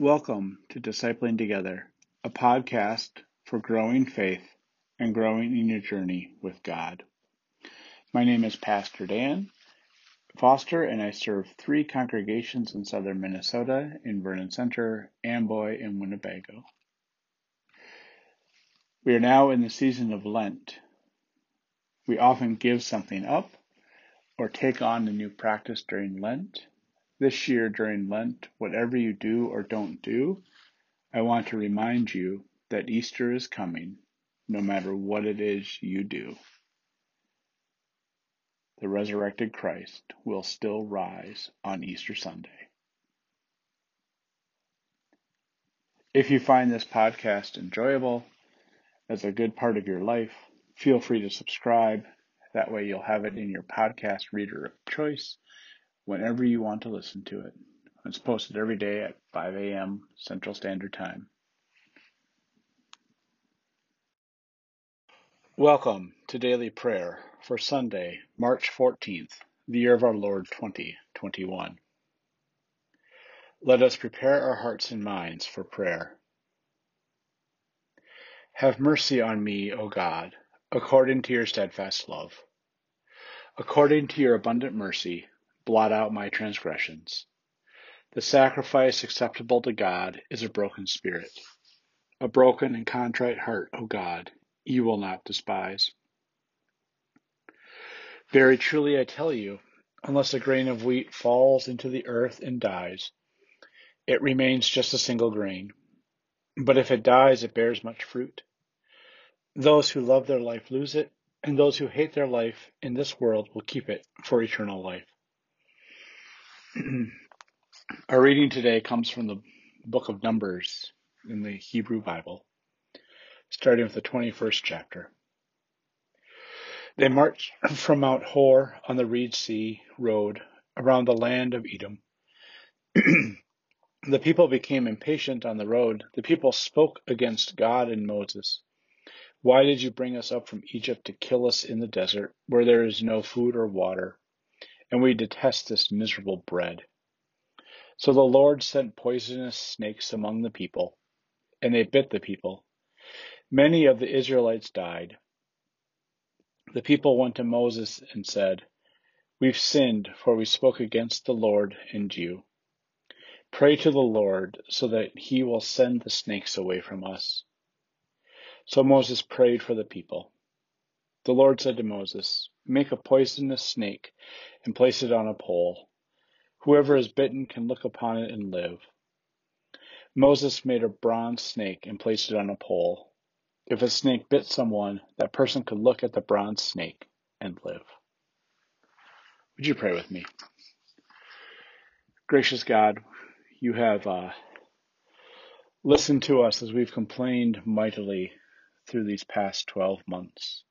Welcome to Discipling Together, a podcast for growing faith and growing in your journey with God. My name is Pastor Dan Foster, and I serve three congregations in southern Minnesota in Vernon Center, Amboy, and Winnebago. We are now in the season of Lent. We often give something up or take on a new practice during Lent. This year during Lent, whatever you do or don't do, I want to remind you that Easter is coming, no matter what it is you do. The resurrected Christ will still rise on Easter Sunday. If you find this podcast enjoyable, as a good part of your life, feel free to subscribe. That way you'll have it in your podcast reader of choice whenever you want to listen to it. It's posted every day at 5 a.m. Central Standard Time. Welcome to Daily Prayer for Sunday, March 14th, the year of our Lord 2021. Let us prepare our hearts and minds for prayer. Have mercy on me, O God, according to your steadfast love. According to your abundant mercy, blot out my transgressions. The sacrifice acceptable to God is a broken spirit. A broken and contrite heart, O God, you will not despise. Very truly I tell you, unless a grain of wheat falls into the earth and dies, it remains just a single grain. But if it dies, it bears much fruit. Those who love their life lose it, and those who hate their life in this world will keep it for eternal life. Our reading today comes from the book of Numbers in the Hebrew Bible, starting with the 21st chapter. They marched from Mount Hor on the Reed Sea road around the land of Edom. the people became impatient on the road. The people spoke against God and Moses. Why did you bring us up from Egypt to kill us in the desert, where there is no food or water? And we detest this miserable bread. So the Lord sent poisonous snakes among the people, and they bit the people. Many of the Israelites died. The people went to Moses and said, We've sinned, for we spoke against the Lord and you. Pray to the Lord so that he will send the snakes away from us. So Moses prayed for the people. The Lord said to Moses, Make a poisonous snake and place it on a pole. Whoever is bitten can look upon it and live. Moses made a bronze snake and placed it on a pole. If a snake bit someone, that person could look at the bronze snake and live. Would you pray with me? Gracious God, you have uh, listened to us as we've complained mightily through these past 12 months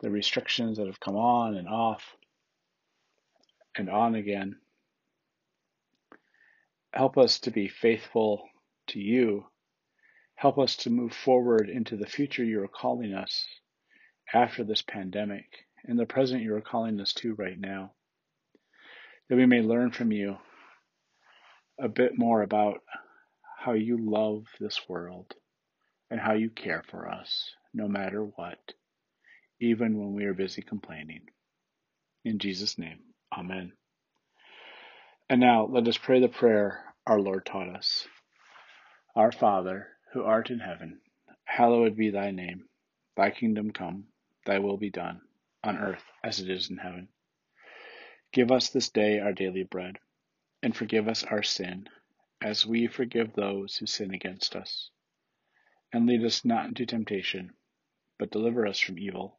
the restrictions that have come on and off and on again. Help us to be faithful to you. Help us to move forward into the future you are calling us after this pandemic and the present you are calling us to right now. That we may learn from you a bit more about how you love this world and how you care for us no matter what even when we are busy complaining. In Jesus' name, Amen. And now let us pray the prayer our Lord taught us. Our Father, who art in heaven, hallowed be thy name. Thy kingdom come, thy will be done, on earth as it is in heaven. Give us this day our daily bread, and forgive us our sin, as we forgive those who sin against us. And lead us not into temptation, but deliver us from evil.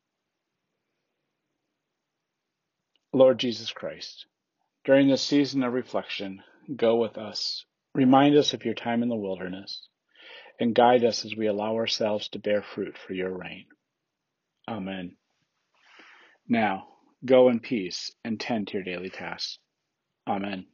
Lord Jesus Christ, during this season of reflection, go with us. Remind us of your time in the wilderness and guide us as we allow ourselves to bear fruit for your reign. Amen. Now, go in peace and tend to your daily tasks. Amen.